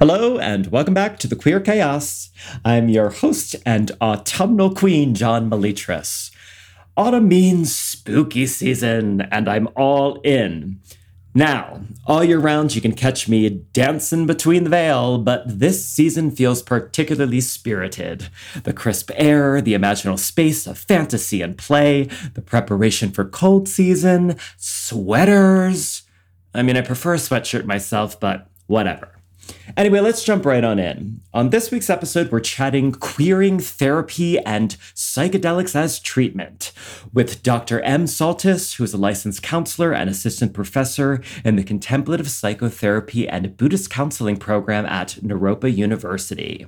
Hello, and welcome back to the Queer Chaos. I'm your host and autumnal queen, John Melitris. Autumn means spooky season, and I'm all in. Now, all year round, you can catch me dancing between the veil, but this season feels particularly spirited. The crisp air, the imaginal space of fantasy and play, the preparation for cold season, sweaters. I mean, I prefer a sweatshirt myself, but whatever. Anyway, let's jump right on in. On this week's episode, we're chatting queering therapy and psychedelics as treatment with Dr. M. Psaltis, who is a licensed counselor and assistant professor in the Contemplative Psychotherapy and Buddhist Counseling program at Naropa University,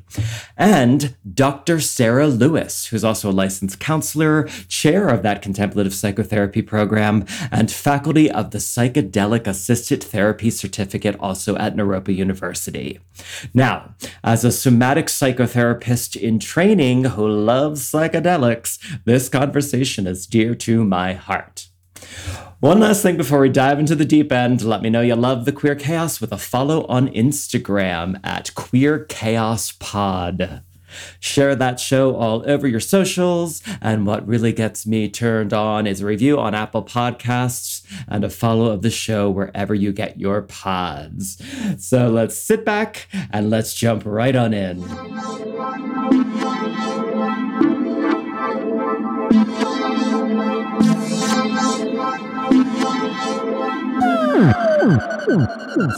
and Dr. Sarah Lewis, who's also a licensed counselor, chair of that Contemplative Psychotherapy program, and faculty of the Psychedelic Assisted Therapy Certificate also at Naropa University. Now, as a somatic psychotherapist in training who loves psychedelics, this conversation is dear to my heart. One last thing before we dive into the deep end, let me know you love the Queer Chaos with a follow on Instagram at Queer Chaos Pod. Share that show all over your socials. And what really gets me turned on is a review on Apple Podcasts and a follow of the show wherever you get your pods. So let's sit back and let's jump right on in.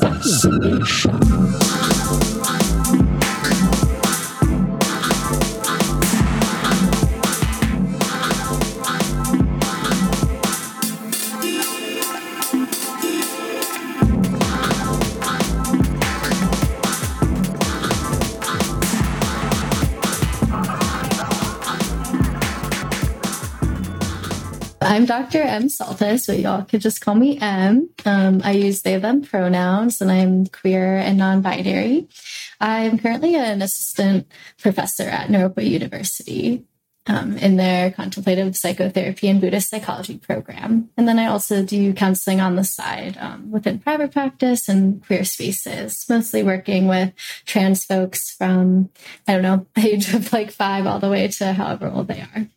Fascination. I'm Dr. M. Psaltis, but y'all could just call me M. Um, I use they, them pronouns, and I'm queer and non binary. I'm currently an assistant professor at Naropa University um, in their contemplative psychotherapy and Buddhist psychology program. And then I also do counseling on the side um, within private practice and queer spaces, mostly working with trans folks from, I don't know, age of like five all the way to however old they are.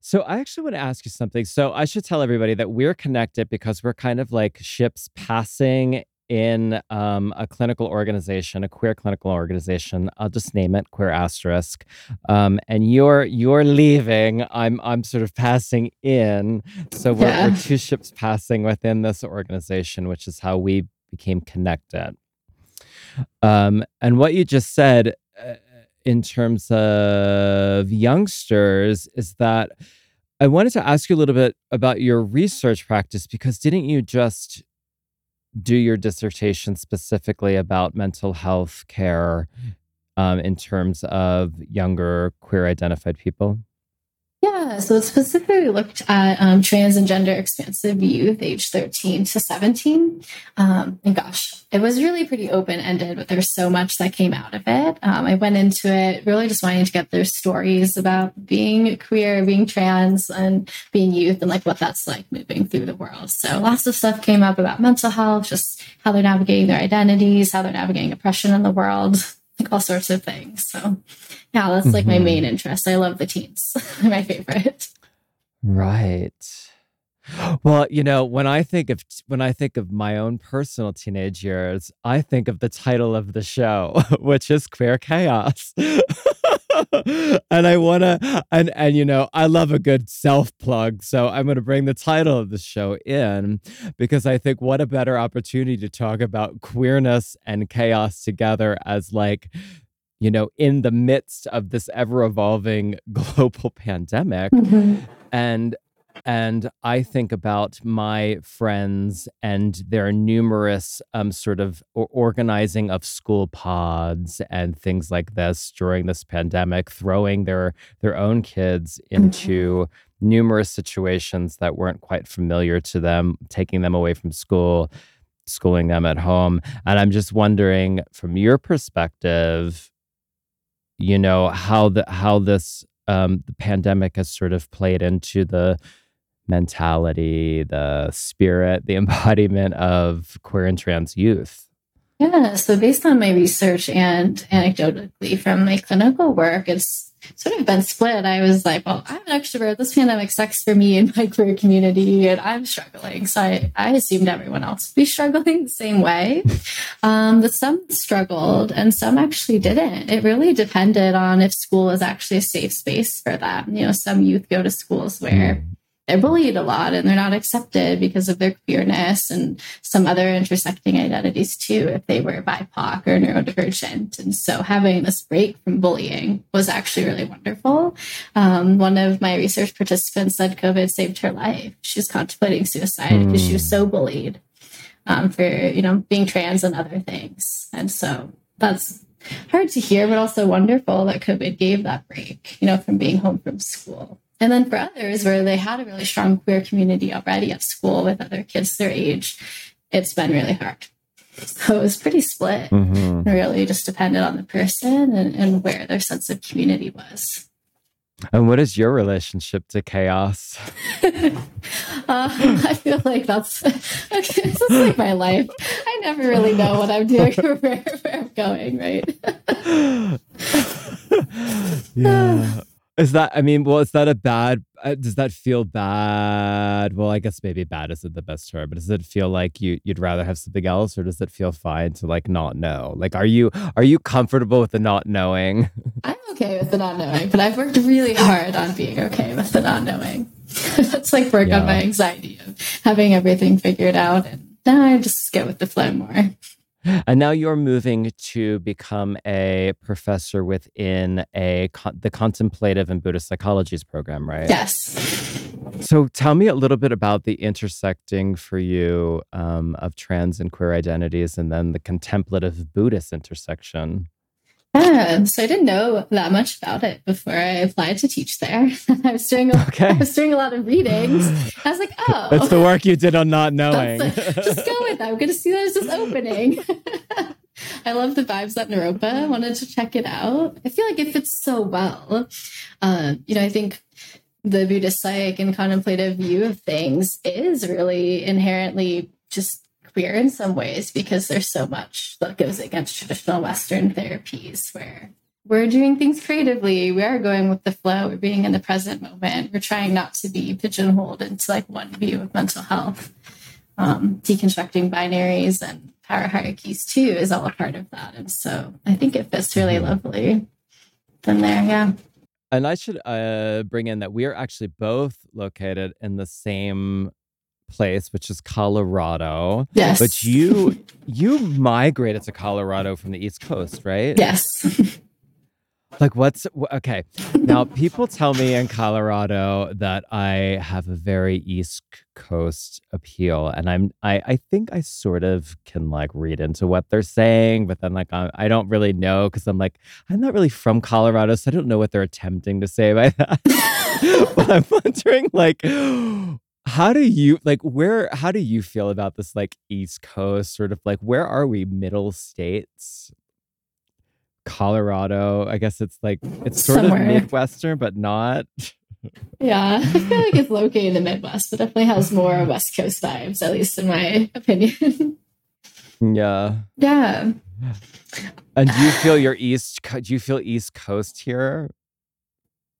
So I actually want to ask you something. So I should tell everybody that we're connected because we're kind of like ships passing in um, a clinical organization, a queer clinical organization. I'll just name it Queer Asterisk. Um, and you're you're leaving. I'm I'm sort of passing in. So we're, yeah. we're two ships passing within this organization, which is how we became connected. Um, and what you just said. In terms of youngsters is that I wanted to ask you a little bit about your research practice because didn't you just do your dissertation specifically about mental health care um, in terms of younger queer identified people? Yeah, so it specifically looked at um, trans and gender expansive youth age 13 to 17. Um, and gosh, it was really pretty open ended, but there's so much that came out of it. Um, I went into it really just wanting to get their stories about being queer, being trans, and being youth and like what that's like moving through the world. So lots of stuff came up about mental health, just how they're navigating their identities, how they're navigating oppression in the world, like all sorts of things. So yeah, that's like mm-hmm. my main interest. I love the teens. They're my favorite. Right. Well, you know, when I think of when I think of my own personal teenage years, I think of the title of the show, which is Queer Chaos. and I want to and and you know, I love a good self plug, so I'm going to bring the title of the show in because I think what a better opportunity to talk about queerness and chaos together as like you know, in the midst of this ever evolving global pandemic. Mm-hmm. And and I think about my friends and their numerous um, sort of organizing of school pods and things like this during this pandemic, throwing their their own kids into mm-hmm. numerous situations that weren't quite familiar to them, taking them away from school, schooling them at home. And I'm just wondering, from your perspective, you know how the how this um, the pandemic has sort of played into the mentality, the spirit, the embodiment of queer and trans youth. Yeah, so based on my research and anecdotally from my clinical work, it's sort of been split. I was like, well, I'm an extrovert. This pandemic sucks for me and my queer community, and I'm struggling. So I, I assumed everyone else would be struggling the same way. Um, but some struggled and some actually didn't. It really depended on if school was actually a safe space for them. You know, some youth go to schools where mm they're bullied a lot and they're not accepted because of their queerness and some other intersecting identities too, if they were BIPOC or neurodivergent. And so having this break from bullying was actually really wonderful. Um, one of my research participants said COVID saved her life. She was contemplating suicide mm. because she was so bullied um, for, you know, being trans and other things. And so that's hard to hear, but also wonderful that COVID gave that break, you know, from being home from school. And then for others where they had a really strong queer community already at school with other kids their age, it's been really hard. So it was pretty split. Mm-hmm. really just depended on the person and, and where their sense of community was. And what is your relationship to chaos? uh, I feel like that's okay, this is like my life. I never really know what I'm doing or where, where I'm going, right? yeah. Is that, I mean, well, is that a bad, uh, does that feel bad? Well, I guess maybe bad isn't the best term, but does it feel like you, you'd rather have something else or does it feel fine to like not know? Like, are you, are you comfortable with the not knowing? I'm okay with the not knowing, but I've worked really hard on being okay with the not knowing. That's like work yeah. on my anxiety of having everything figured out. And now I just get with the flow more. And now you're moving to become a professor within a the contemplative and Buddhist psychologies program, right? Yes. So tell me a little bit about the intersecting for you um, of trans and queer identities, and then the contemplative Buddhist intersection. Yeah, so I didn't know that much about it before I applied to teach there. I was doing a, okay. I was doing a lot of readings. I was like, oh, that's the work you did on not knowing. just go with that. I'm going to see that as this opening. I love the vibes at Naropa. I wanted to check it out. I feel like it fits so well. Uh, you know, I think the Buddhist psych and contemplative view of things is really inherently just queer in some ways because there's so much that goes against traditional Western therapies where we're doing things creatively. We are going with the flow. We're being in the present moment. We're trying not to be pigeonholed into like one view of mental health. Um, deconstructing binaries and power hierarchies too is all a part of that. And so I think it fits really mm-hmm. lovely in there. Yeah. And I should uh, bring in that we are actually both located in the same place, which is Colorado. Yes. But you you migrated to Colorado from the East Coast, right? Yes. like what's okay now people tell me in colorado that i have a very east coast appeal and i'm i i think i sort of can like read into what they're saying but then like i, I don't really know because i'm like i'm not really from colorado so i don't know what they're attempting to say by that but i'm wondering like how do you like where how do you feel about this like east coast sort of like where are we middle states? Colorado i guess it's like it's sort Somewhere. of midwestern but not. Yeah i feel like it's located in the midwest but definitely has more west coast vibes at least in my opinion. Yeah. Yeah. And do you feel your east do you feel east coast here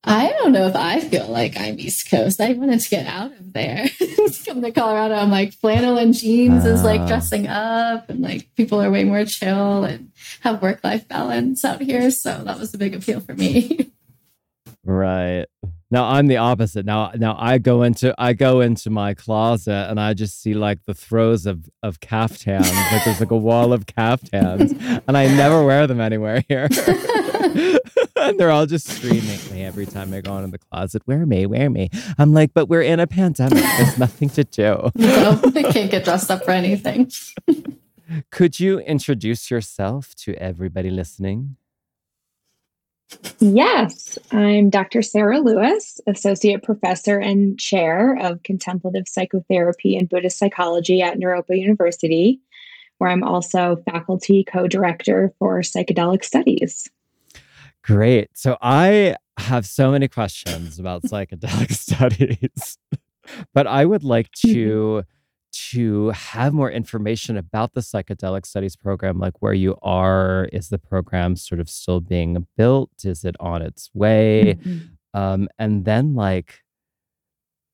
I don't know if I feel like I'm East Coast. I wanted to get out of there. Come to Colorado, I'm like flannel and jeans uh, is like ah. dressing up, and like people are way more chill and have work life balance out here. So that was a big appeal for me. right now, I'm the opposite. Now, now I go into I go into my closet and I just see like the throws of of caftans. like there's like a wall of caftans, and I never wear them anywhere here. And they're all just screaming at me every time I go into the closet. Wear me, wear me. I'm like, but we're in a pandemic. There's nothing to do. No, I can't get dressed up for anything. Could you introduce yourself to everybody listening? Yes, I'm Dr. Sarah Lewis, Associate Professor and Chair of Contemplative Psychotherapy and Buddhist Psychology at Naropa University, where I'm also faculty co director for psychedelic studies. Great. So I have so many questions about psychedelic studies, but I would like to to have more information about the psychedelic studies program, like where you are. Is the program sort of still being built? Is it on its way? Mm-hmm. Um, and then, like,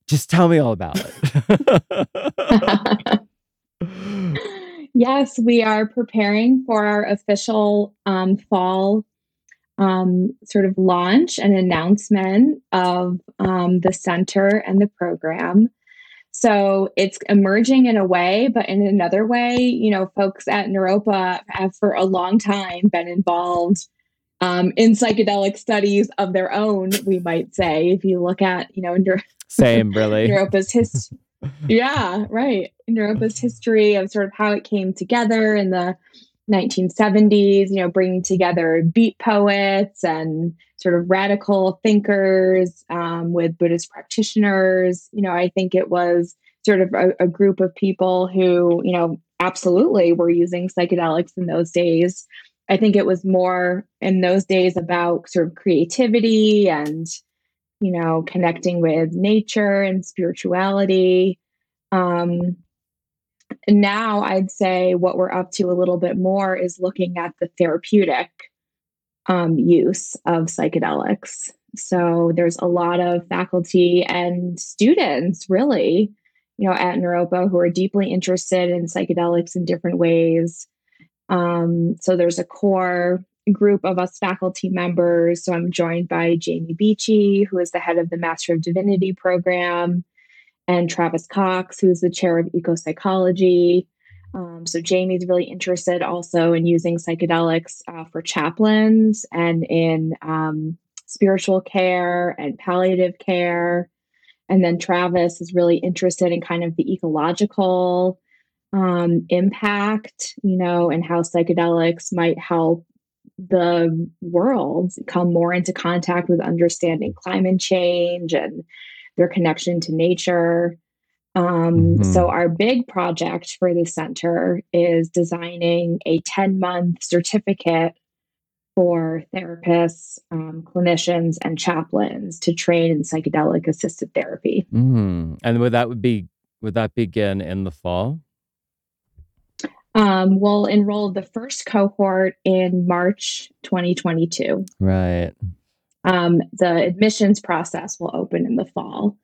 just tell me all about it. yes, we are preparing for our official um, fall um, sort of launch and announcement of um, the center and the program. So it's emerging in a way, but in another way, you know, folks at Naropa have for a long time been involved um, in psychedelic studies of their own, we might say. If you look at, you know, same really Naropa's history. yeah, right. Naropa's history of sort of how it came together and the 1970s, you know, bringing together beat poets and sort of radical thinkers um, with Buddhist practitioners. You know, I think it was sort of a, a group of people who, you know, absolutely were using psychedelics in those days. I think it was more in those days about sort of creativity and, you know, connecting with nature and spirituality. Um, now I'd say what we're up to a little bit more is looking at the therapeutic um, use of psychedelics. So there's a lot of faculty and students, really, you know, at Naropa who are deeply interested in psychedelics in different ways. Um, so there's a core group of us faculty members. So I'm joined by Jamie Beachy, who is the head of the Master of Divinity program and Travis Cox, who's the chair of eco psychology. Um, so Jamie's really interested also in using psychedelics uh, for chaplains and in um, spiritual care and palliative care. And then Travis is really interested in kind of the ecological um, impact, you know, and how psychedelics might help the world come more into contact with understanding climate change and their connection to nature. Um, mm-hmm. So, our big project for the center is designing a 10 month certificate for therapists, um, clinicians, and chaplains to train in psychedelic assisted therapy. Mm. And would that would be would that begin in the fall? Um, we'll enroll the first cohort in March 2022. Right. Um, the admissions process will open in the fall.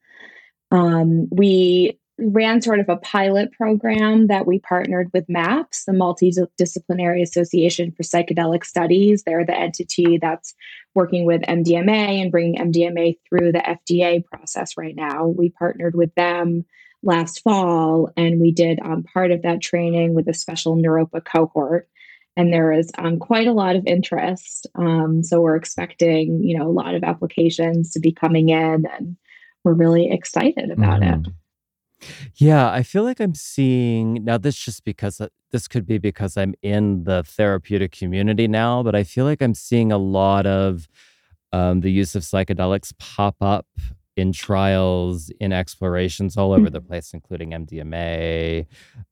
Um, we ran sort of a pilot program that we partnered with MAPS, the Multidisciplinary Association for Psychedelic Studies. They're the entity that's working with MDMA and bringing MDMA through the FDA process right now. We partnered with them last fall and we did um, part of that training with a special Naropa cohort and there is um, quite a lot of interest. Um, so we're expecting, you know, a lot of applications to be coming in, and we're really excited about mm. it. Mm-hmm. Yeah, I feel like I'm seeing now. This just because uh, this could be because I'm in the therapeutic community now, but I feel like I'm seeing a lot of um, the use of psychedelics pop up in trials, in explorations all over mm. the place, including MDMA,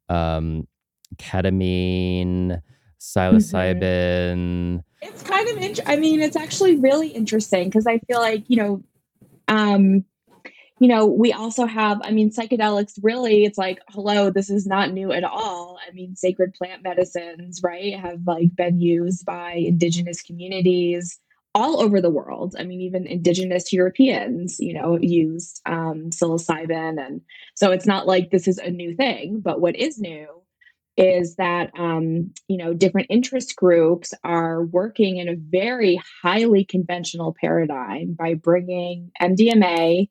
um, ketamine psilocybin. Mm-hmm. It's kind of int- I mean, it's actually really interesting because I feel like you know, um, you know, we also have. I mean, psychedelics. Really, it's like, hello, this is not new at all. I mean, sacred plant medicines, right, have like been used by indigenous communities all over the world. I mean, even indigenous Europeans, you know, used um, psilocybin. And so it's not like this is a new thing, but what is new is that um, you know different interest groups are working in a very highly conventional paradigm by bringing MDMA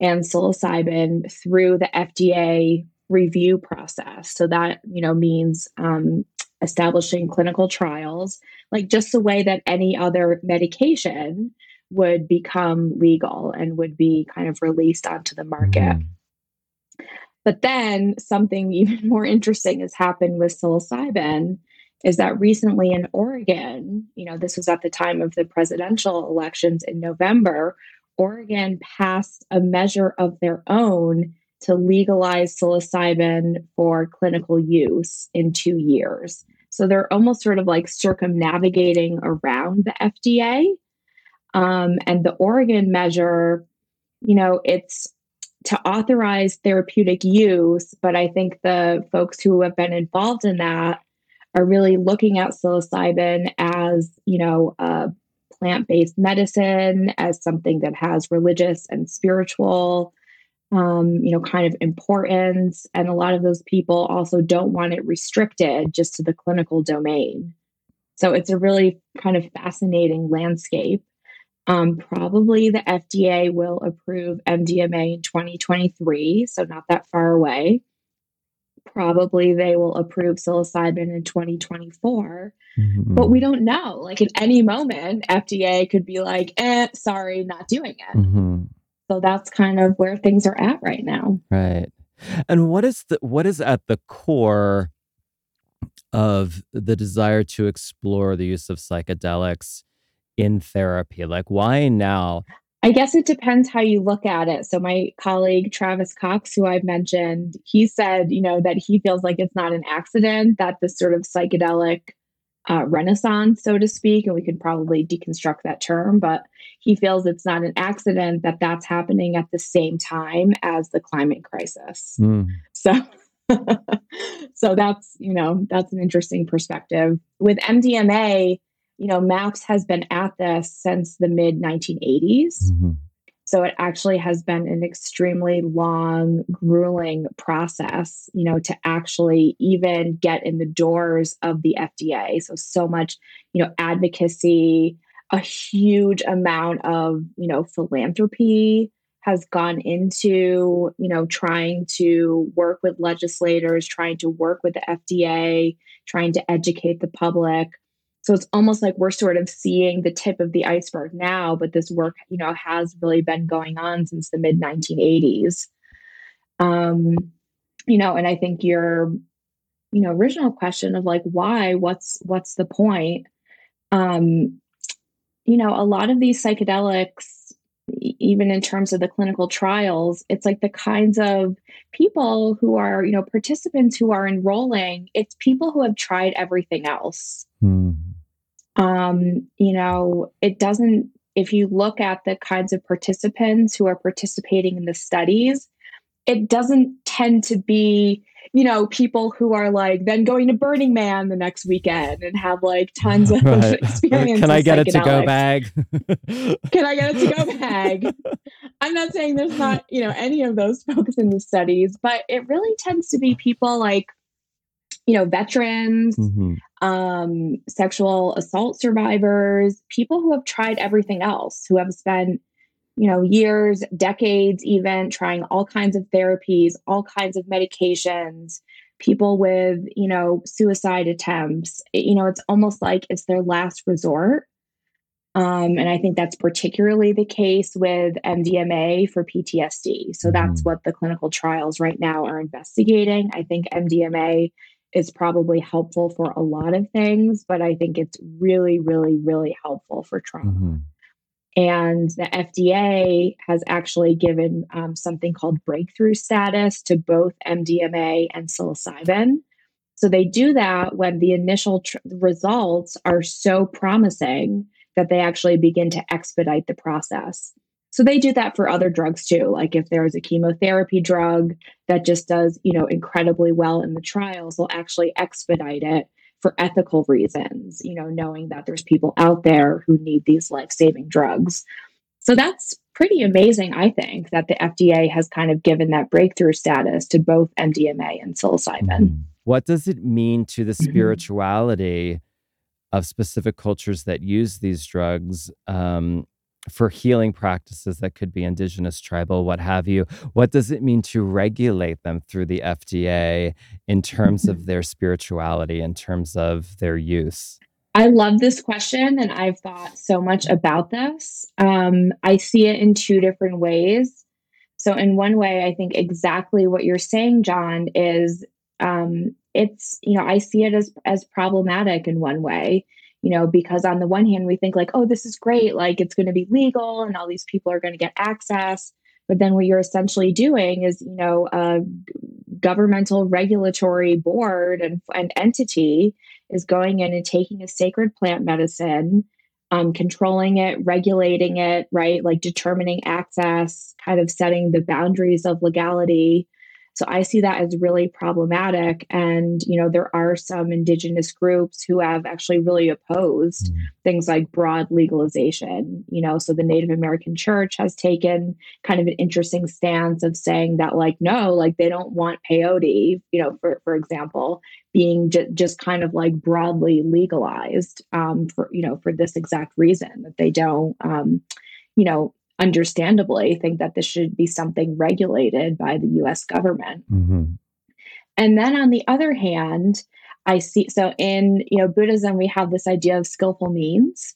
and psilocybin through the FDA review process. So that you know means um, establishing clinical trials, like just the way that any other medication would become legal and would be kind of released onto the market. Mm-hmm. But then something even more interesting has happened with psilocybin is that recently in Oregon, you know, this was at the time of the presidential elections in November, Oregon passed a measure of their own to legalize psilocybin for clinical use in two years. So they're almost sort of like circumnavigating around the FDA. Um, and the Oregon measure, you know, it's to authorize therapeutic use, but I think the folks who have been involved in that are really looking at psilocybin as, you know, a plant-based medicine, as something that has religious and spiritual um, you know, kind of importance. And a lot of those people also don't want it restricted just to the clinical domain. So it's a really kind of fascinating landscape. Um, probably the FDA will approve MDMA in 2023, so not that far away. Probably they will approve psilocybin in 2024, mm-hmm. but we don't know. Like at any moment, FDA could be like, eh, sorry, not doing it. Mm-hmm. So that's kind of where things are at right now. Right. And what is the what is at the core of the desire to explore the use of psychedelics in therapy? Like, why now? I guess it depends how you look at it. So, my colleague Travis Cox, who I've mentioned, he said, you know, that he feels like it's not an accident that this sort of psychedelic uh, renaissance, so to speak, and we could probably deconstruct that term, but he feels it's not an accident that that's happening at the same time as the climate crisis. Mm. So, so that's you know that's an interesting perspective. With MDMA, you know, MAPS has been at this since the mid 1980s. Mm-hmm. So it actually has been an extremely long, grueling process, you know, to actually even get in the doors of the FDA. So, so much, you know, advocacy, a huge amount of, you know, philanthropy has gone into, you know, trying to work with legislators, trying to work with the FDA, trying to educate the public. So it's almost like we're sort of seeing the tip of the iceberg now, but this work, you know, has really been going on since the mid 1980s. Um, you know, and I think your, you know, original question of like why, what's what's the point? Um, you know, a lot of these psychedelics, even in terms of the clinical trials, it's like the kinds of people who are, you know, participants who are enrolling, it's people who have tried everything else. Mm um, you know, it doesn't, if you look at the kinds of participants who are participating in the studies, it doesn't tend to be, you know, people who are like then going to Burning Man the next weekend and have like tons of right. experience. Can I get a to go bag? Can I get a to go bag? I'm not saying there's not, you know, any of those folks in the studies, but it really tends to be people like, you know, veterans, mm-hmm um, sexual assault survivors, people who have tried everything else, who have spent, you know, years, decades, even trying all kinds of therapies, all kinds of medications, people with, you know, suicide attempts. It, you know, it's almost like it's their last resort. Um, and I think that's particularly the case with MDMA for PTSD. So that's mm-hmm. what the clinical trials right now are investigating. I think MDMA is probably helpful for a lot of things, but I think it's really, really, really helpful for trauma. Mm-hmm. And the FDA has actually given um, something called breakthrough status to both MDMA and psilocybin. So they do that when the initial tr- results are so promising that they actually begin to expedite the process. So they do that for other drugs too. Like if there's a chemotherapy drug that just does, you know, incredibly well in the trials, they'll actually expedite it for ethical reasons, you know, knowing that there's people out there who need these life-saving drugs. So that's pretty amazing, I think, that the FDA has kind of given that breakthrough status to both MDMA and psilocybin. Mm-hmm. What does it mean to the mm-hmm. spirituality of specific cultures that use these drugs um, for healing practices that could be indigenous, tribal, what have you. What does it mean to regulate them through the FDA in terms of their spirituality, in terms of their use? I love this question, and I've thought so much about this. Um, I see it in two different ways. So, in one way, I think exactly what you're saying, John, is um, it's you know I see it as as problematic in one way you know, because on the one hand, we think like, oh, this is great, like it's going to be legal and all these people are going to get access. But then what you're essentially doing is, you know, a governmental regulatory board and, and entity is going in and taking a sacred plant medicine um, controlling it, regulating it, right? Like determining access, kind of setting the boundaries of legality. So I see that as really problematic. And, you know, there are some indigenous groups who have actually really opposed mm. things like broad legalization. You know, so the Native American church has taken kind of an interesting stance of saying that, like, no, like they don't want peyote, you know, for, for example, being j- just kind of like broadly legalized um, for, you know, for this exact reason that they don't, um, you know, understandably think that this should be something regulated by the US government. Mm-hmm. And then on the other hand, I see so in you know Buddhism we have this idea of skillful means.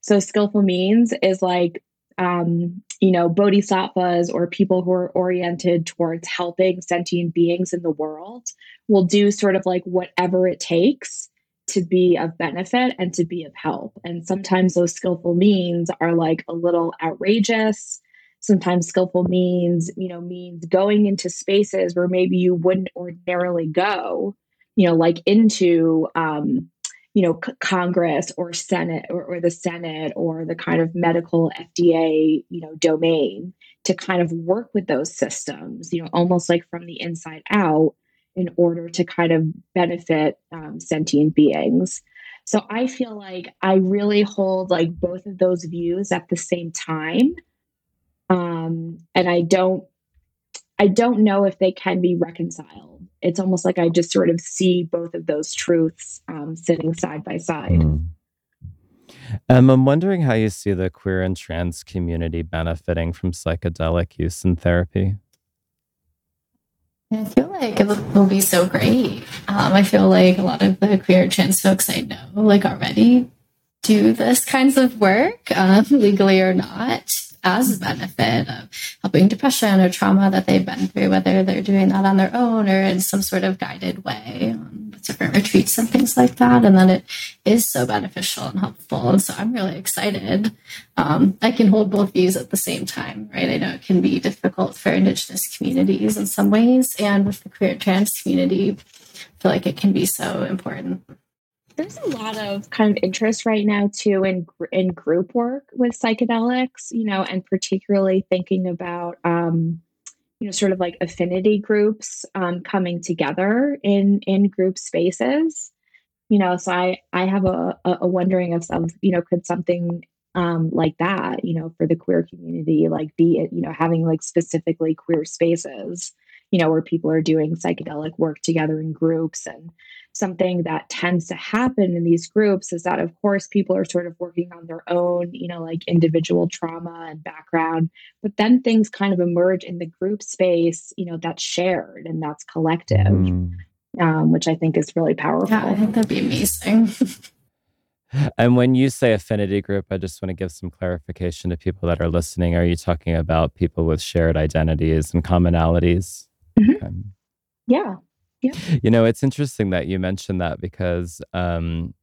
So skillful means is like um, you know bodhisattvas or people who are oriented towards helping sentient beings in the world will do sort of like whatever it takes to be of benefit and to be of help. And sometimes those skillful means are like a little outrageous. Sometimes skillful means, you know, means going into spaces where maybe you wouldn't ordinarily go, you know, like into, um, you know, c- Congress or Senate or, or the Senate or the kind of medical FDA, you know, domain to kind of work with those systems, you know, almost like from the inside out in order to kind of benefit um, sentient beings. So I feel like I really hold like both of those views at the same time. Um, and I don't I don't know if they can be reconciled. It's almost like I just sort of see both of those truths um, sitting side by side. Mm. Um, I'm wondering how you see the queer and trans community benefiting from psychedelic use in therapy. I feel like it will be so great. Um, I feel like a lot of the queer trans folks I know, like already do this kinds of work, um, legally or not, as benefit of helping depression or trauma that they've been through, whether they're doing that on their own or in some sort of guided way, um, different retreats and things like that. And then it is so beneficial and helpful. And so I'm really excited. Um, I can hold both views at the same time, right? I know it can be difficult for Indigenous communities in some ways. And with the queer trans community, I feel like it can be so important there's a lot of kind of interest right now too in in group work with psychedelics you know and particularly thinking about um you know sort of like affinity groups um coming together in in group spaces. You know so i i have a a wondering of some you know could something um like that you know for the queer community like be it you know having like specifically queer spaces you know where people are doing psychedelic work together in groups. And something that tends to happen in these groups is that of course people are sort of working on their own you know like individual trauma and background. But then things kind of emerge in the group space you know that's shared and that's collective mm. um, which i think is really powerful yeah i think that'd be amazing. And when you say affinity group i just want to give some clarification to people that are listening. Are you talking about people with shared identities and commonalities mm-hmm. yeah yeah. You know, it's interesting that you mentioned that because um,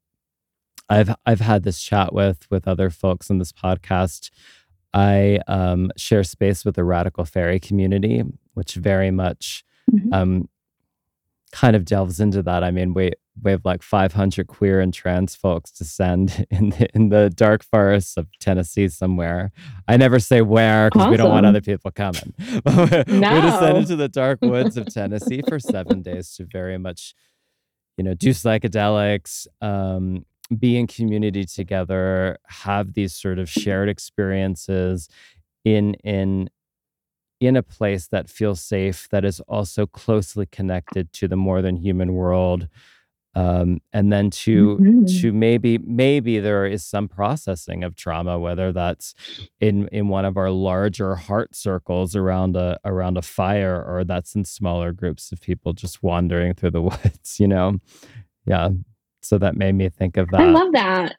I've I've had this chat with with other folks in this podcast. I um, share space with the Radical Faerie community, which very much mm-hmm. um, kind of delves into that. I mean, we we have like 500 queer and trans folks descend in the, in the dark forests of Tennessee somewhere. I never say where because awesome. we don't want other people coming. no. we descend into the dark woods of Tennessee for seven days to very much, you know, do psychedelics, um, be in community together, have these sort of shared experiences in in in a place that feels safe, that is also closely connected to the more than human world. Um, and then to mm-hmm. to maybe maybe there is some processing of trauma, whether that's in in one of our larger heart circles around a around a fire, or that's in smaller groups of people just wandering through the woods. You know, yeah. So that made me think of that. I love that.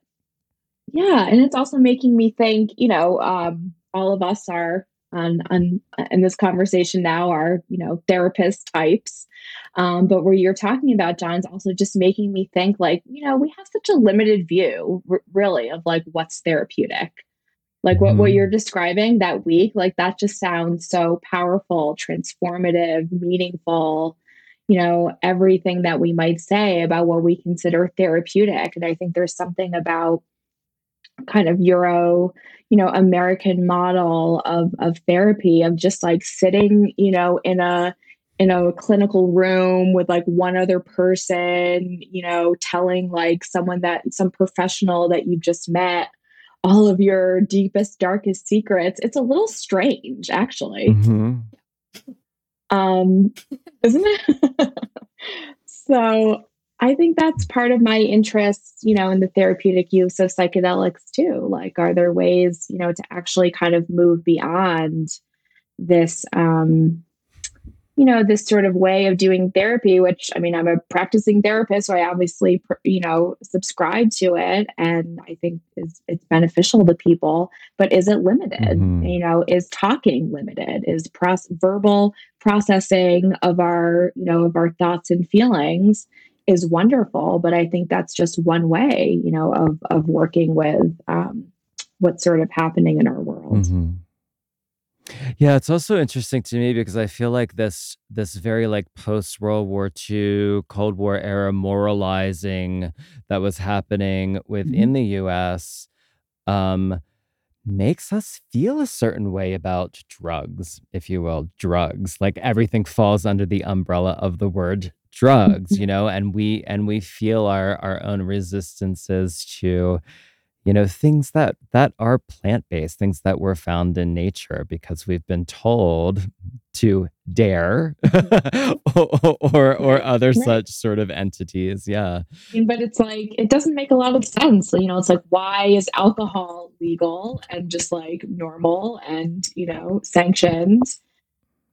Yeah, and it's also making me think. You know, um, all of us are on, on in this conversation now are you know therapist types um, but where you're talking about john's also just making me think like you know we have such a limited view r- really of like what's therapeutic like what, mm. what mm-hmm. you're describing that week like that just sounds so powerful transformative meaningful you know everything that we might say about what we consider therapeutic and i think there's something about kind of Euro, you know, American model of of therapy of just like sitting, you know, in a in a clinical room with like one other person, you know, telling like someone that some professional that you've just met all of your deepest, darkest secrets. It's a little strange, actually. Mm-hmm. Um, isn't it? so I think that's part of my interest, you know, in the therapeutic use of psychedelics too. Like, are there ways, you know, to actually kind of move beyond this um, you know this sort of way of doing therapy which i mean i'm a practicing therapist so i obviously you know subscribe to it and i think is it's beneficial to people but is it limited mm-hmm. you know is talking limited is process, verbal processing of our you know of our thoughts and feelings is wonderful but i think that's just one way you know of of working with um, what's sort of happening in our world mm-hmm. Yeah, it's also interesting to me because I feel like this this very like post World War II, Cold War era moralizing that was happening within mm-hmm. the US um, makes us feel a certain way about drugs, if you will, drugs. Like everything falls under the umbrella of the word drugs, you know, and we and we feel our our own resistances to you know things that that are plant-based things that were found in nature because we've been told to DARE or, or, or other right. such sort of entities yeah but it's like it doesn't make a lot of sense you know it's like why is alcohol legal and just like normal and you know sanctioned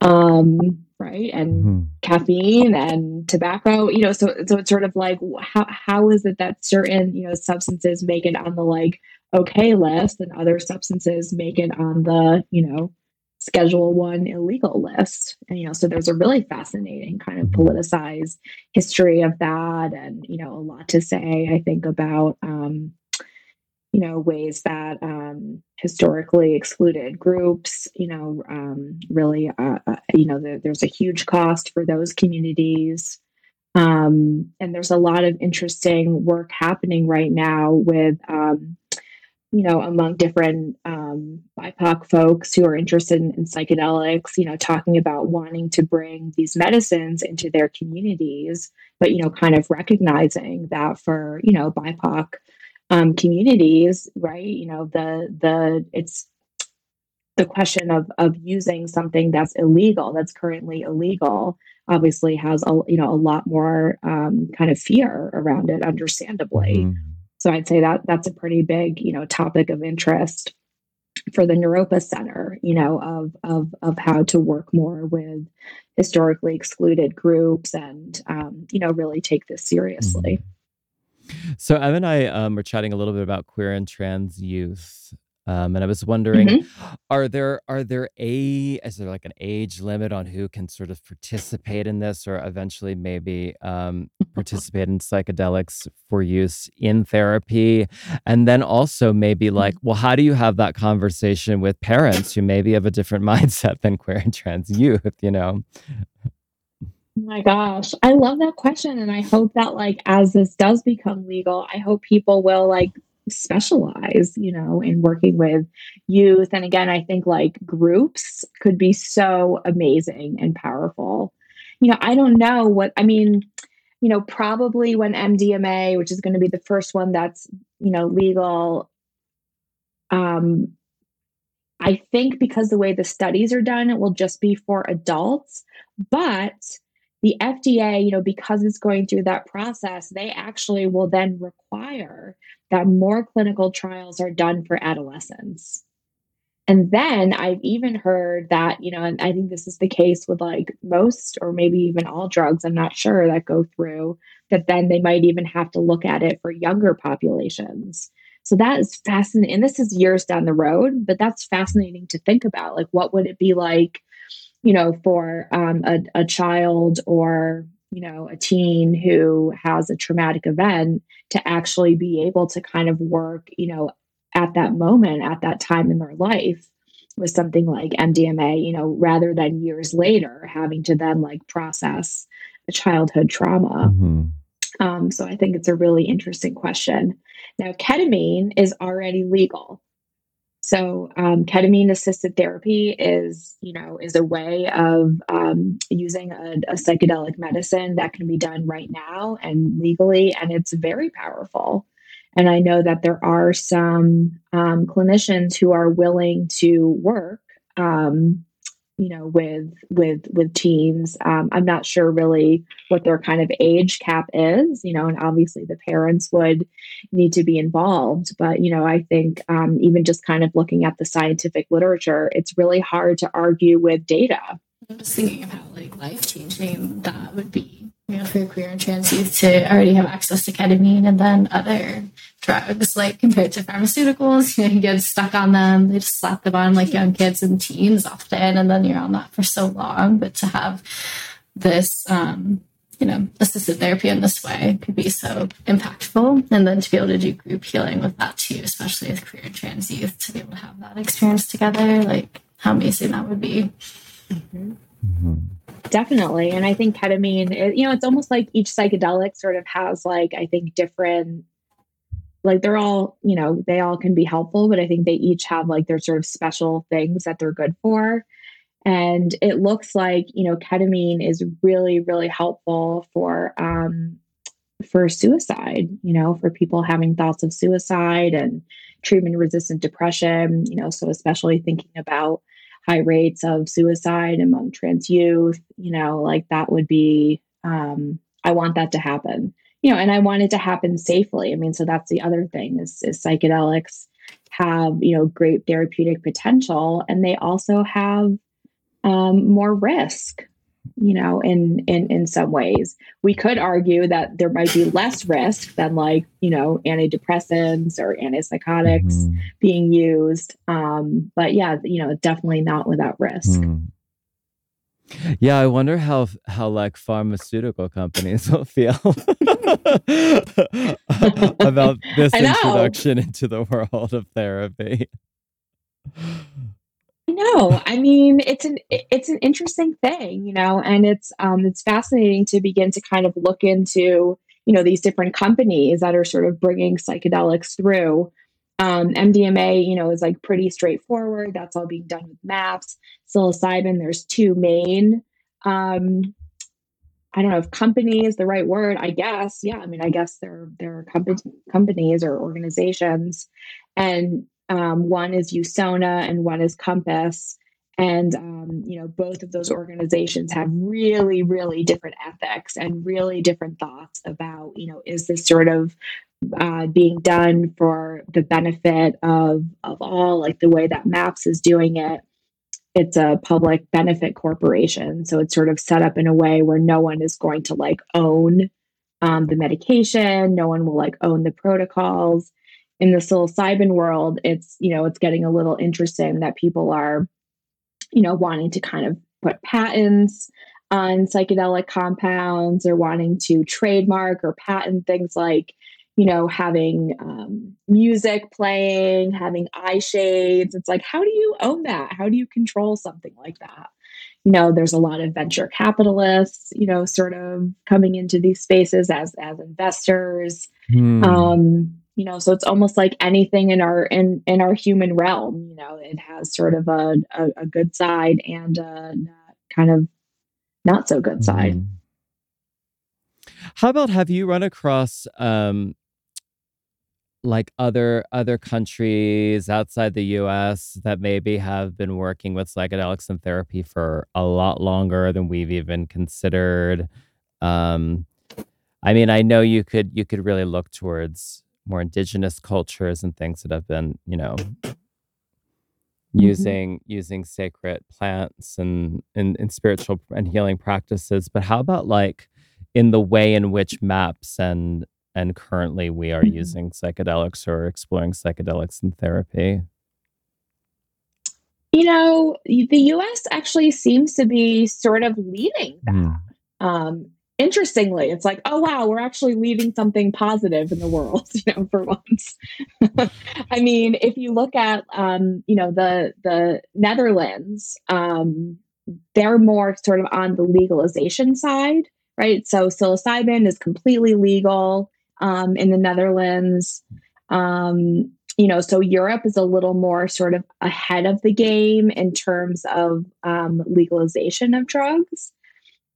um right and mm-hmm. caffeine and tobacco you know so so it's sort of like how how is it that certain you know substances make it on the like okay list and other substances make it on the you know schedule one illegal list and you know so there's a really fascinating kind of mm-hmm. politicized history of that and you know a lot to say i think about um you know ways that um, historically excluded groups you know um, really uh, uh, you know the, there's a huge cost for those communities. Um, and there's a lot of interesting work happening right now with um, you know among different um, bipoc folks who are interested in, in psychedelics you know talking about wanting to bring these medicines into their communities but you know kind of recognizing that for you know bipoc um, communities, right? You know, the the it's the question of of using something that's illegal, that's currently illegal, obviously has a you know a lot more um, kind of fear around it, understandably. Mm-hmm. So I'd say that that's a pretty big you know topic of interest for the Naropa Center, you know, of of of how to work more with historically excluded groups and um, you know really take this seriously. Mm-hmm. So Ev and I um, were chatting a little bit about queer and trans youth, um, and I was wondering, mm-hmm. are there are there a is there like an age limit on who can sort of participate in this, or eventually maybe um, participate in psychedelics for use in therapy, and then also maybe like, mm-hmm. well, how do you have that conversation with parents who maybe have a different mindset than queer and trans youth? You know. My gosh, I love that question. And I hope that, like, as this does become legal, I hope people will, like, specialize, you know, in working with youth. And again, I think like groups could be so amazing and powerful. You know, I don't know what, I mean, you know, probably when MDMA, which is going to be the first one that's, you know, legal, um, I think because the way the studies are done, it will just be for adults. But the FDA, you know, because it's going through that process, they actually will then require that more clinical trials are done for adolescents. And then I've even heard that, you know, and I think this is the case with like most or maybe even all drugs, I'm not sure that go through, that then they might even have to look at it for younger populations. So that is fascinating. And this is years down the road, but that's fascinating to think about. Like, what would it be like you know, for um, a, a child or you know a teen who has a traumatic event to actually be able to kind of work, you know, at that moment, at that time in their life with something like MDMA, you know, rather than years later having to then like process a childhood trauma. Mm-hmm. Um, so I think it's a really interesting question. Now, ketamine is already legal. So um, ketamine assisted therapy is, you know, is a way of um, using a, a, psychedelic medicine that can be done right now and legally, and it's very powerful. And I know that there are some um, clinicians who are willing to work um, you know with with with teens. Um, i'm not sure really what their kind of age cap is you know and obviously the parents would need to be involved but you know i think um, even just kind of looking at the scientific literature it's really hard to argue with data. I'm just thinking how like life changing that would be you know, for queer and trans youth to already have access to ketamine and then other drugs, like compared to pharmaceuticals, you know, you get stuck on them. They just slap them on like young kids and teens often, and then you're on that for so long. But to have this, um, you know, assisted therapy in this way could be so impactful. And then to be able to do group healing with that too, especially with queer and trans youth, to be able to have that experience together, like how amazing that would be. Mm-hmm. Definitely. And I think ketamine, it, you know, it's almost like each psychedelic sort of has like, I think different, like they're all, you know, they all can be helpful, but I think they each have like their sort of special things that they're good for. And it looks like, you know, ketamine is really, really helpful for, um, for suicide, you know, for people having thoughts of suicide and treatment resistant depression, you know, so especially thinking about high rates of suicide among trans youth, you know, like that would be, um, I want that to happen, you know, and I want it to happen safely. I mean, so that's the other thing is, is psychedelics have, you know, great therapeutic potential and they also have um, more risk, you know, in in in some ways. We could argue that there might be less risk than like, you know, antidepressants or antipsychotics mm-hmm. being used. Um, but yeah, you know, definitely not without risk. Mm. Yeah, I wonder how how like pharmaceutical companies will feel about this introduction into the world of therapy. Know. I mean, it's an it's an interesting thing, you know, and it's um it's fascinating to begin to kind of look into you know these different companies that are sort of bringing psychedelics through. Um, MDMA, you know, is like pretty straightforward. That's all being done with MAPS. Psilocybin, there's two main. Um, I don't know if company is the right word. I guess, yeah. I mean, I guess there there are com- companies or organizations, and um, one is USONA and one is Compass. And, um, you know, both of those organizations have really, really different ethics and really different thoughts about, you know, is this sort of uh, being done for the benefit of, of all, like the way that MAPS is doing it. It's a public benefit corporation. So it's sort of set up in a way where no one is going to like own um, the medication, no one will like own the protocols in the psilocybin world, it's, you know, it's getting a little interesting that people are, you know, wanting to kind of put patents on psychedelic compounds or wanting to trademark or patent things like, you know, having um, music playing, having eye shades. It's like, how do you own that? How do you control something like that? You know, there's a lot of venture capitalists, you know, sort of coming into these spaces as as investors. Hmm. Um, you know so it's almost like anything in our in in our human realm you know it has sort of a a, a good side and a kind of not so good side. Mm how about have you run across um like other other countries outside the US that maybe have been working with psychedelics and therapy for a lot longer than we've even considered? Um I mean I know you could you could really look towards more indigenous cultures and things that have been, you know, mm-hmm. using using sacred plants and, and and spiritual and healing practices. But how about like in the way in which MAPS and and currently we are mm-hmm. using psychedelics or exploring psychedelics in therapy? You know, the US actually seems to be sort of leading that. Mm. Um, interestingly, it's like, oh wow, we're actually leaving something positive in the world, you know, for once. I mean, if you look at um, you know, the the Netherlands, um, they're more sort of on the legalization side, right? So psilocybin is completely legal um, in the Netherlands. Um, you know, so Europe is a little more sort of ahead of the game in terms of um, legalization of drugs.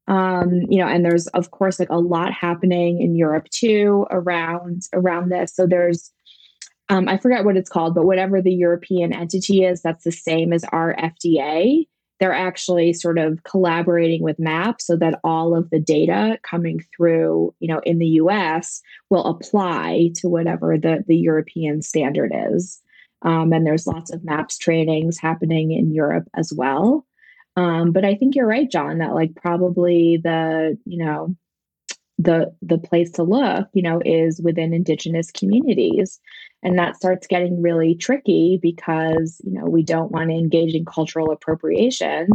Um, you know, and there's of course like a lot happening in Europe too around around this. So there's um, I forget what it's called, but whatever the European entity is, that's the same as our FDA they're actually sort of collaborating with MAPS so that all of the data coming through, you know, in the US will apply to whatever the, the European standard is. Um, and there's lots of MAPS trainings happening in Europe as well. Um, but I think you're right, John, that like probably the, you know, the the place to look, you know, is within indigenous communities. And that starts getting really tricky because you know we don't want to engage in cultural appropriation.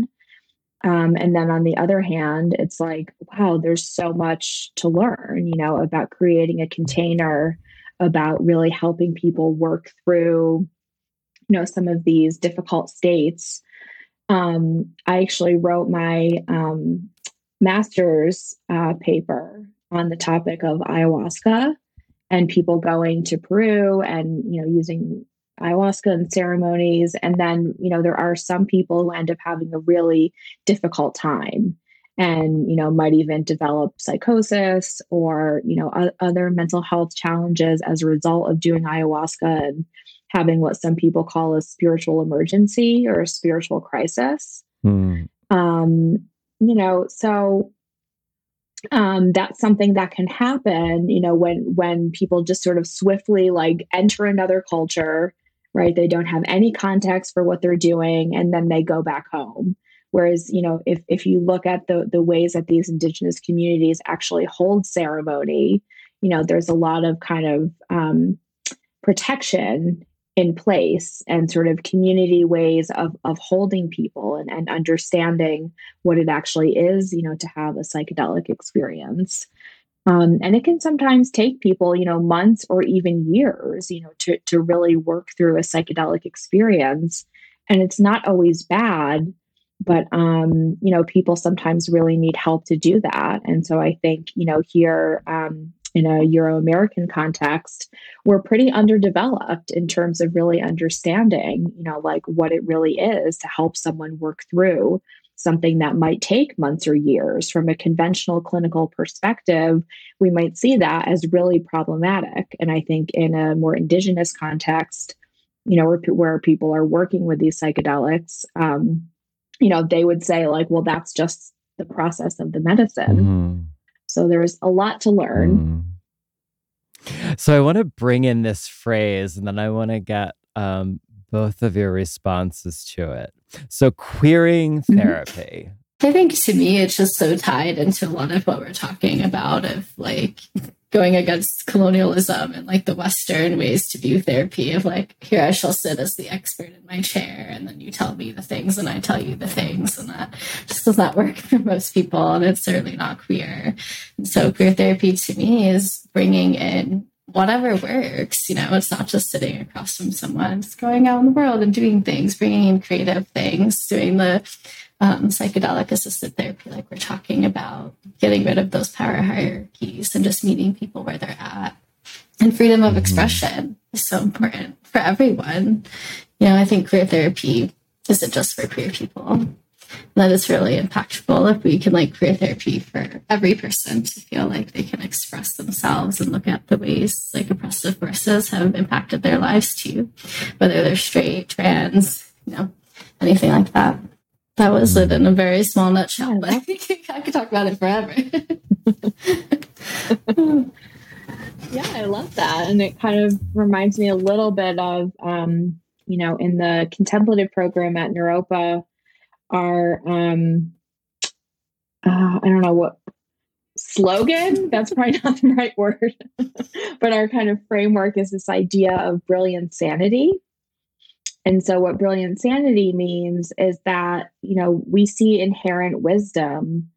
Um, and then on the other hand it's like wow there's so much to learn you know about creating a container about really helping people work through you know some of these difficult states um, i actually wrote my um, master's uh, paper on the topic of ayahuasca and people going to Peru and you know using ayahuasca and ceremonies. And then you know there are some people who end up having a really difficult time and you know might even develop psychosis or you know o- other mental health challenges as a result of doing ayahuasca and having what some people call a spiritual emergency or a spiritual crisis. Mm. um you know so um, that's something that can happen you know when when people just sort of swiftly like enter another culture right? They don't have any context for what they're doing and then they go back home. Whereas you know if if you look at the the ways that these indigenous communities actually hold ceremony you know there's a lot of kind of um, protection in place and sort of community ways of of holding people and, and understanding what it actually is you know to have a psychedelic experience. Um, and it can sometimes take people you know months or even years you know to to really work through a psychedelic experience. And it's not always bad but um, you know people sometimes really need help to do that. And so i think you know here um, in a Euro American context, we're pretty underdeveloped in terms of really understanding, you know, like what it really is to help someone work through something that might take months or years. From a conventional clinical perspective, we might see that as really problematic. And I think in a more indigenous context, you know, where, where people are working with these psychedelics, um, you know, they would say, like, well, that's just the process of the medicine. Mm-hmm. So there's a lot to learn. Mm. So I want to bring in this phrase and then I want to get um, both of your responses to it. So, queering mm-hmm. therapy. I think to me, it's just so tied into a lot of what we're talking about of like going against colonialism and like the Western ways to view therapy of like, here I shall sit as the expert in my chair, and then you tell me the things and I tell you the things, and that just does not work for most people, and it's certainly not queer. And so, queer therapy to me is bringing in whatever works. You know, it's not just sitting across from someone, it's going out in the world and doing things, bringing in creative things, doing the um, psychedelic assisted therapy, like we're talking about, getting rid of those power hierarchies and just meeting people where they're at. And freedom of mm-hmm. expression is so important for everyone. You know, I think queer therapy isn't just for queer people. That is really impactful if we can like queer therapy for every person to feel like they can express themselves and look at the ways like oppressive forces have impacted their lives too, whether they're straight, trans, you know, anything like that. That was it in a very small nutshell, but I could talk about it forever. yeah, I love that. And it kind of reminds me a little bit of, um, you know, in the contemplative program at Naropa, our, um, uh, I don't know what slogan, that's probably not the right word, but our kind of framework is this idea of brilliant sanity and so, what brilliant sanity means is that, you know, we see inherent wisdom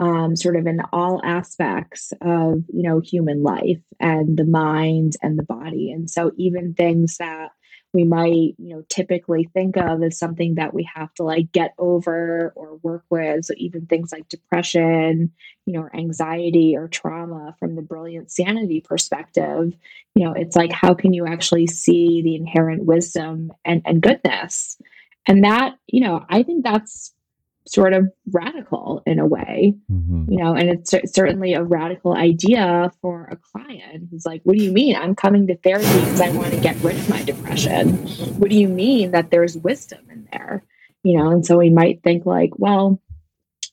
um, sort of in all aspects of, you know, human life and the mind and the body. And so, even things that we might, you know, typically think of as something that we have to like get over or work with. So even things like depression, you know, or anxiety or trauma from the brilliant sanity perspective, you know, it's like how can you actually see the inherent wisdom and, and goodness? And that, you know, I think that's sort of radical in a way, mm-hmm. you know, and it's certainly a radical idea for a client who's like, What do you mean? I'm coming to therapy because I want to get rid of my depression. What do you mean that there's wisdom in there? You know, and so we might think, like, well,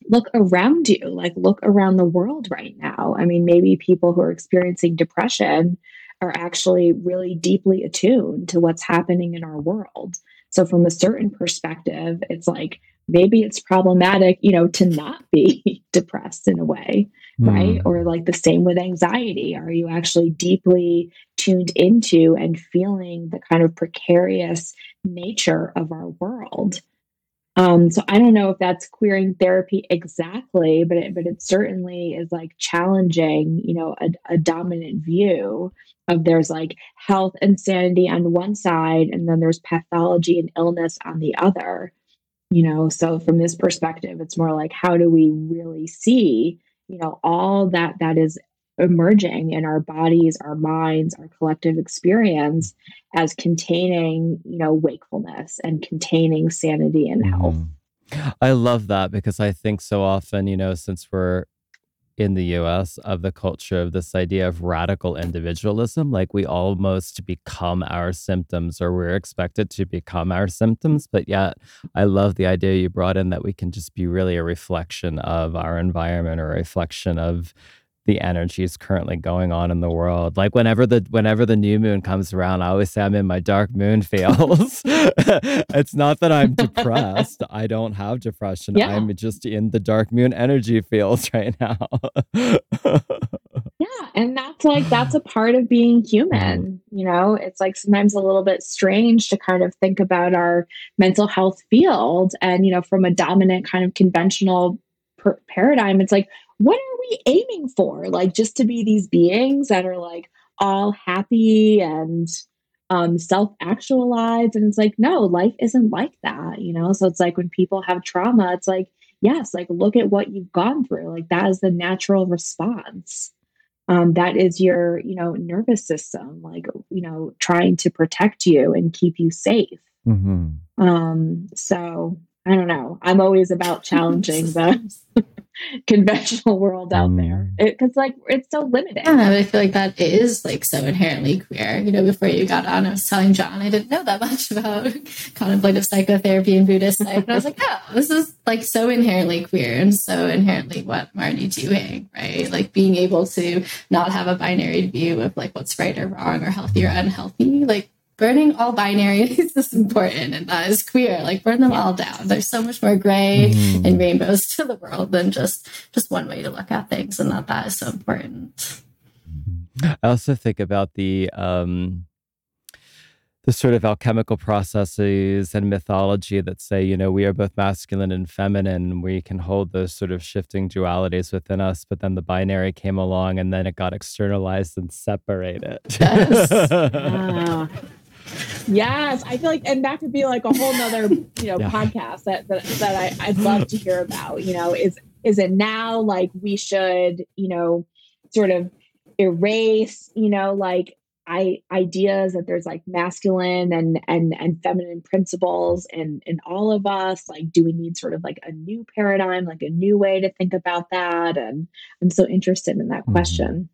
look around you, like, look around the world right now. I mean, maybe people who are experiencing depression are actually really deeply attuned to what's happening in our world. So, from a certain perspective, it's like, maybe it's problematic, you know, to not be depressed in a way, mm. right? Or like the same with anxiety. Are you actually deeply tuned into and feeling the kind of precarious nature of our world? Um, so I don't know if that's queering therapy exactly, but it, but it certainly is like challenging, you know, a, a dominant view of there's like health and sanity on one side, and then there's pathology and illness on the other you know so from this perspective it's more like how do we really see you know all that that is emerging in our bodies our minds our collective experience as containing you know wakefulness and containing sanity and health mm-hmm. i love that because i think so often you know since we're in the US of the culture of this idea of radical individualism. Like we almost become our symptoms or we're expected to become our symptoms. But yet, I love the idea you brought in that we can just be really a reflection of our environment or a reflection of the energies currently going on in the world. Like whenever the whenever the new moon comes around, I always say I'm in my dark moon feels. it's not that I'm depressed. I don't have depression. Yeah. I'm just in the dark moon energy fields right now. yeah, and that's like that's a part of being human, mm-hmm. you know? It's like sometimes a little bit strange to kind of think about our mental health field and you know from a dominant kind of conventional per- paradigm it's like what are we aiming for? Like just to be these beings that are like all happy and um, self actualized. And it's like, no, life isn't like that, you know? So it's like when people have trauma, it's like, yes, like look at what you've gone through. Like that is the natural response. Um, that is your, you know, nervous system, like, you know, trying to protect you and keep you safe. Mm-hmm. Um, so I don't know. I'm always about challenging the conventional world out there. Because mm. like it's so limited. Yeah i feel like that is like so inherently queer. You know before you got on i was telling john i didn't know that much about contemplative psychotherapy and buddhist life. And i was like oh this is like so inherently queer and so inherently what i'm already doing right? Like being able to not have a binary view of like what's right or wrong or healthy or unhealthy. Like burning all binaries is important and that is queer like burn them all down there's so much more gray mm. and rainbows to the world than just just one way to look at things and that that is so important i also think about the um the sort of alchemical processes and mythology that say, you know, we are both masculine and feminine. We can hold those sort of shifting dualities within us. But then the binary came along and then it got externalized and separated. Yes. ah. Yes, I feel like, and that could be like a whole nother, you know, yeah. podcast that that, that I, I'd love to hear about. You know, is is it now like we should, you know, sort of erase, you know, like I ideas that there's like masculine and and and feminine principles in in all of us. Like, do we need sort of like a new paradigm, like a new way to think about that? And I'm so interested in that mm-hmm. question.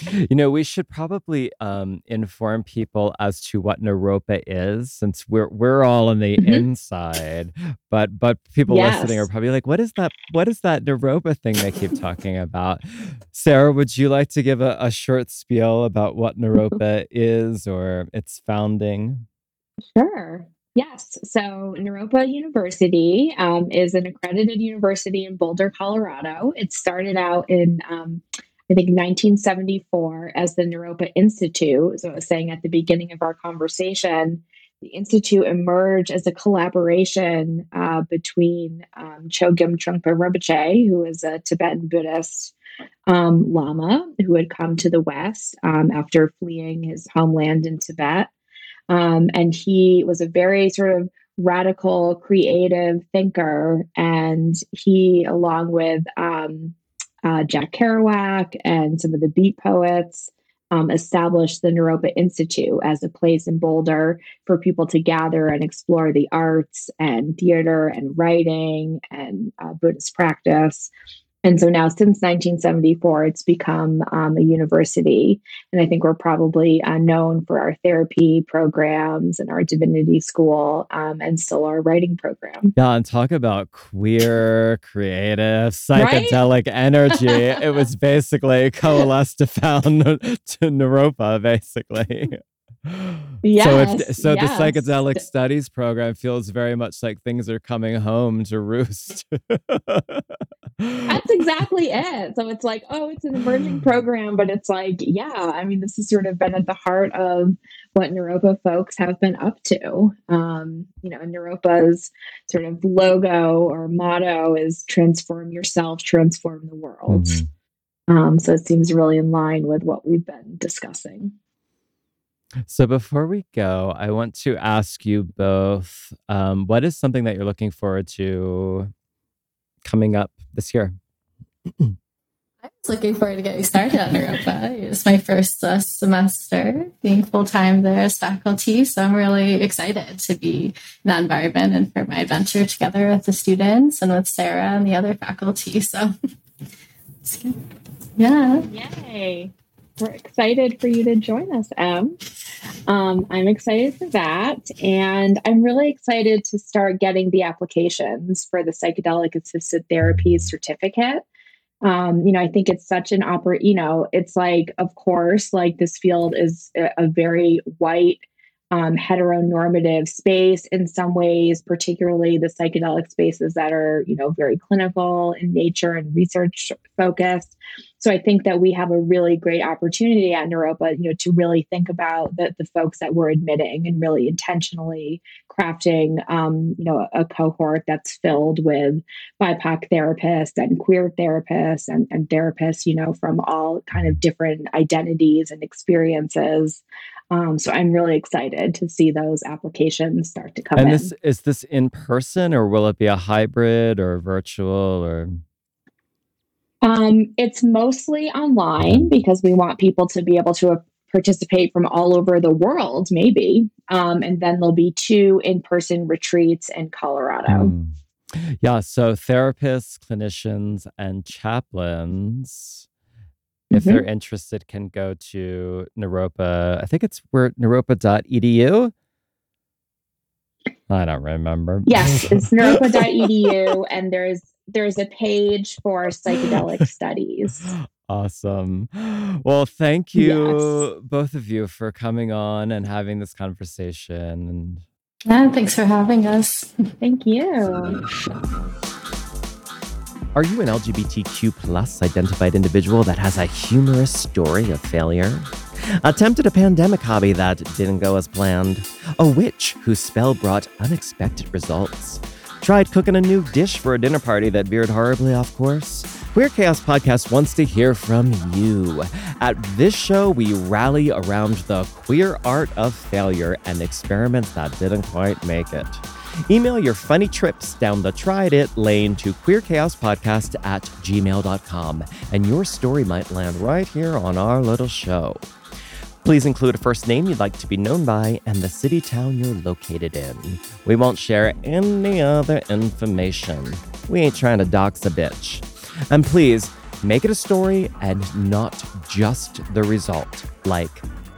You know, we should probably um, inform people as to what Naropa is, since we're we're all on the mm-hmm. inside. But but people yes. listening are probably like, "What is that? What is that Naropa thing they keep talking about?" Sarah, would you like to give a, a short spiel about what Naropa is or its founding? Sure. Yes. So Naropa University um, is an accredited university in Boulder, Colorado. It started out in um, I think 1974 as the Naropa Institute. So I was saying at the beginning of our conversation, the Institute emerged as a collaboration uh, between um, Chogyam Trungpa Rinpoche, who is a Tibetan Buddhist um, Lama who had come to the West um, after fleeing his homeland in Tibet, Um, and he was a very sort of radical, creative thinker. And he, along with um, uh, Jack Kerouac and some of the beat poets, um, established the Naropa Institute as a place in Boulder for people to gather and explore the arts and theater and writing and uh, Buddhist practice. And so now, since 1974, it's become um, a university. And I think we're probably uh, known for our therapy programs and our divinity school um, and still our writing program. Yeah, and talk about queer, creative, psychedelic right? energy. it was basically coalesced to found to Naropa, basically. Yes, so if, so yes. the psychedelic studies program feels very much like things are coming home to roost. That's exactly it. So it's like, oh, it's an emerging program, but it's like, yeah, I mean, this has sort of been at the heart of what Naropa folks have been up to. Um, you know, Naropa's sort of logo or motto is transform yourself, transform the world. Mm-hmm. Um, so it seems really in line with what we've been discussing. So before we go, I want to ask you both um, what is something that you're looking forward to coming up this year? I was looking forward to getting started on Naropa. It's my first uh, semester being full time there as faculty. So I'm really excited to be in that environment and for my adventure together with the students and with Sarah and the other faculty. So, yeah. Yay. We're excited for you to join us, Em. Um, I'm excited for that. And I'm really excited to start getting the applications for the psychedelic assisted therapy certificate. Um, you know, I think it's such an opera, you know, it's like, of course, like this field is a, a very white um, heteronormative space in some ways, particularly the psychedelic spaces that are, you know, very clinical in nature and research focused. So I think that we have a really great opportunity at Naropa, you know, to really think about the, the folks that we're admitting and really intentionally crafting, um, you know, a cohort that's filled with BIPOC therapists and queer therapists and, and therapists, you know, from all kind of different identities and experiences. Um, so I'm really excited to see those applications start to come and in. this is this in person or will it be a hybrid or virtual or um, it's mostly online because we want people to be able to participate from all over the world, maybe. Um, and then there'll be two in person retreats in Colorado. Mm. Yeah. So therapists, clinicians, and chaplains, mm-hmm. if they're mm-hmm. interested, can go to Naropa. I think it's where naropa.edu. I don't remember. Yes, it's naropa.edu, and there's there's a page for psychedelic studies. Awesome. Well, thank you, yes. both of you, for coming on and having this conversation. And yeah, thanks for having us. Thank you. Are you an LGBTQ plus identified individual that has a humorous story of failure? Attempted a pandemic hobby that didn't go as planned? A witch whose spell brought unexpected results? Tried cooking a new dish for a dinner party that veered horribly off course? Queer Chaos Podcast wants to hear from you. At this show, we rally around the queer art of failure and experiments that didn't quite make it. Email your funny trips down the tried it lane to queerchaospodcast at gmail.com, and your story might land right here on our little show. Please include a first name you'd like to be known by and the city town you're located in. We won't share any other information. We ain't trying to dox a bitch. And please, make it a story and not just the result. Like,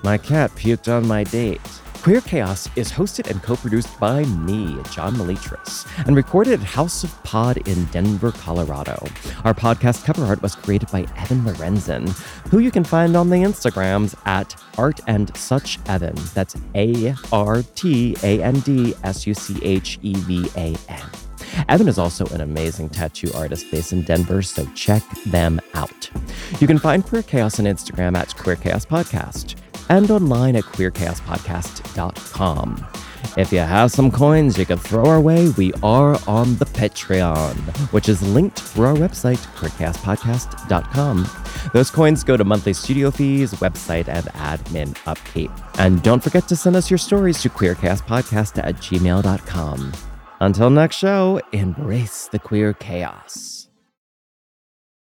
my cat puked on my date. Queer Chaos is hosted and co produced by me, John Melitris, and recorded at House of Pod in Denver, Colorado. Our podcast cover art was created by Evan Lorenzen, who you can find on the Instagrams at Art and Such Evan. That's A R T A N D S U C H E V A N. Evan is also an amazing tattoo artist based in Denver, so check them out. You can find Queer Chaos on Instagram at Queer Chaos Podcast and online at queerchaospodcast.com. If you have some coins you can throw our way, we are on the Patreon, which is linked through our website, queerchaospodcast.com. Those coins go to monthly studio fees, website, and admin upkeep. And don't forget to send us your stories to queerchaospodcast at gmail.com. Until next show, embrace the queer chaos.